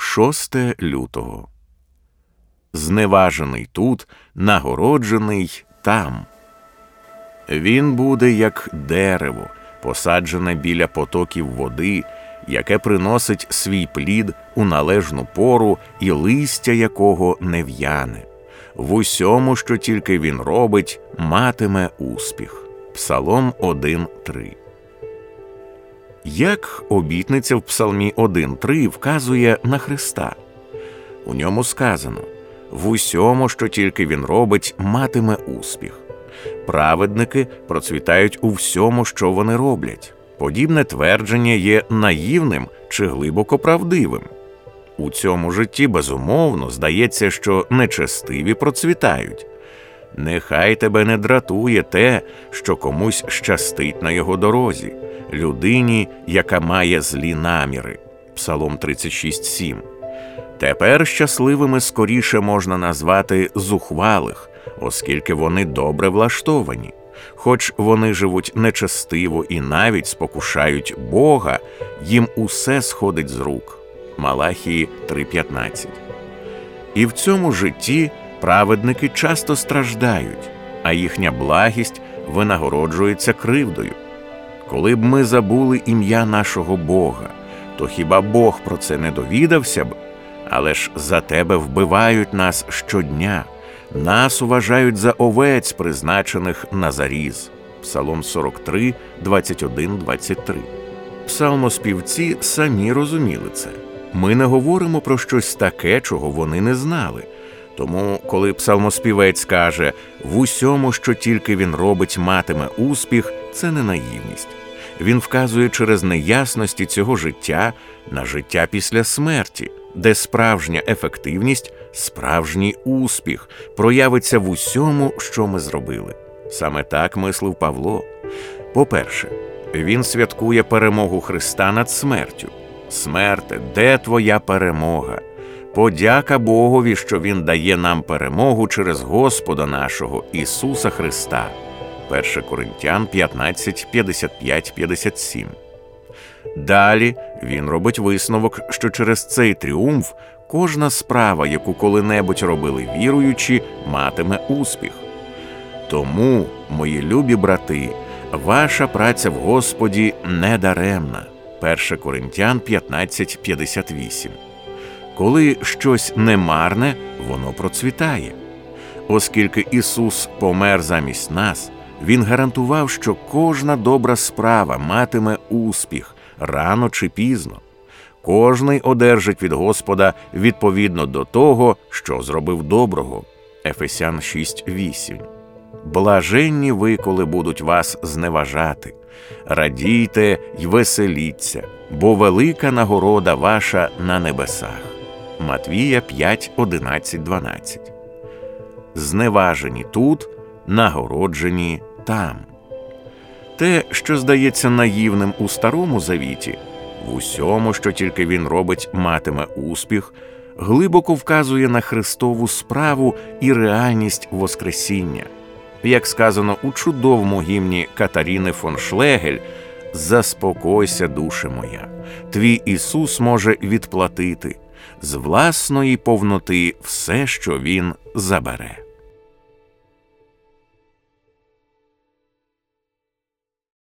6 лютого. Зневажений тут, нагороджений там. Він буде як дерево, посаджене біля потоків води, яке приносить свій плід у належну пору і листя якого не в'яне. В усьому, що тільки він робить, матиме успіх. Псалом 1.3 Як обітниця в Псалмі 1.3 вказує на Христа. У ньому сказано в усьому, що тільки він робить, матиме успіх. Праведники процвітають у всьому, що вони роблять. Подібне твердження є наївним чи глибоко правдивим. У цьому житті безумовно здається, що нечестиві процвітають. Нехай тебе не дратує те, що комусь щастить на його дорозі, людині, яка має злі наміри. Псалом 36,7. Тепер щасливими скоріше можна назвати зухвалих, оскільки вони добре влаштовані. Хоч вони живуть нечестиво і навіть спокушають Бога, їм усе сходить з рук. Малахії 3:15. І в цьому житті праведники часто страждають, а їхня благість винагороджується кривдою. Коли б ми забули ім'я нашого Бога, то хіба Бог про це не довідався б? Але ж за тебе вбивають нас щодня, нас уважають за овець, призначених на заріз. Псалом 43, 21, 23. Псалмоспівці самі розуміли це. Ми не говоримо про щось таке, чого вони не знали. Тому, коли псалмоспівець каже в усьому, що тільки він робить, матиме успіх, це не наївність. Він вказує через неясності цього життя на життя після смерті, де справжня ефективність, справжній успіх проявиться в усьому, що ми зробили. Саме так мислив Павло. По-перше, він святкує перемогу Христа над смертю. Смерте, де твоя перемога? Подяка Богові, що Він дає нам перемогу через Господа нашого Ісуса Христа. 1 Коринтян 15, 55, 57. Далі він робить висновок, що через цей тріумф кожна справа, яку коли-небудь робили віруючі, матиме успіх. Тому, мої любі брати, ваша праця в Господі не даремна. 1 Коринтян 15, 58. Коли щось немарне, воно процвітає. Оскільки Ісус помер замість нас, Він гарантував, що кожна добра справа матиме успіх рано чи пізно. Кожний одержить від Господа відповідно до того, що зробив доброго. Ефесян 6.8 Блаженні ви, коли будуть вас зневажати, радійте й веселіться, бо велика нагорода ваша на небесах. Матвія 5, 11, 12 Зневажені тут, нагороджені там. Те, що здається наївним у старому завіті, в усьому, що тільки він робить, матиме успіх, глибоко вказує на Христову справу і реальність Воскресіння. Як сказано у чудовому гімні Катаріни фон Шлегель, заспокойся, душе моя, твій Ісус може відплатити з власної повноти все, що Він забере.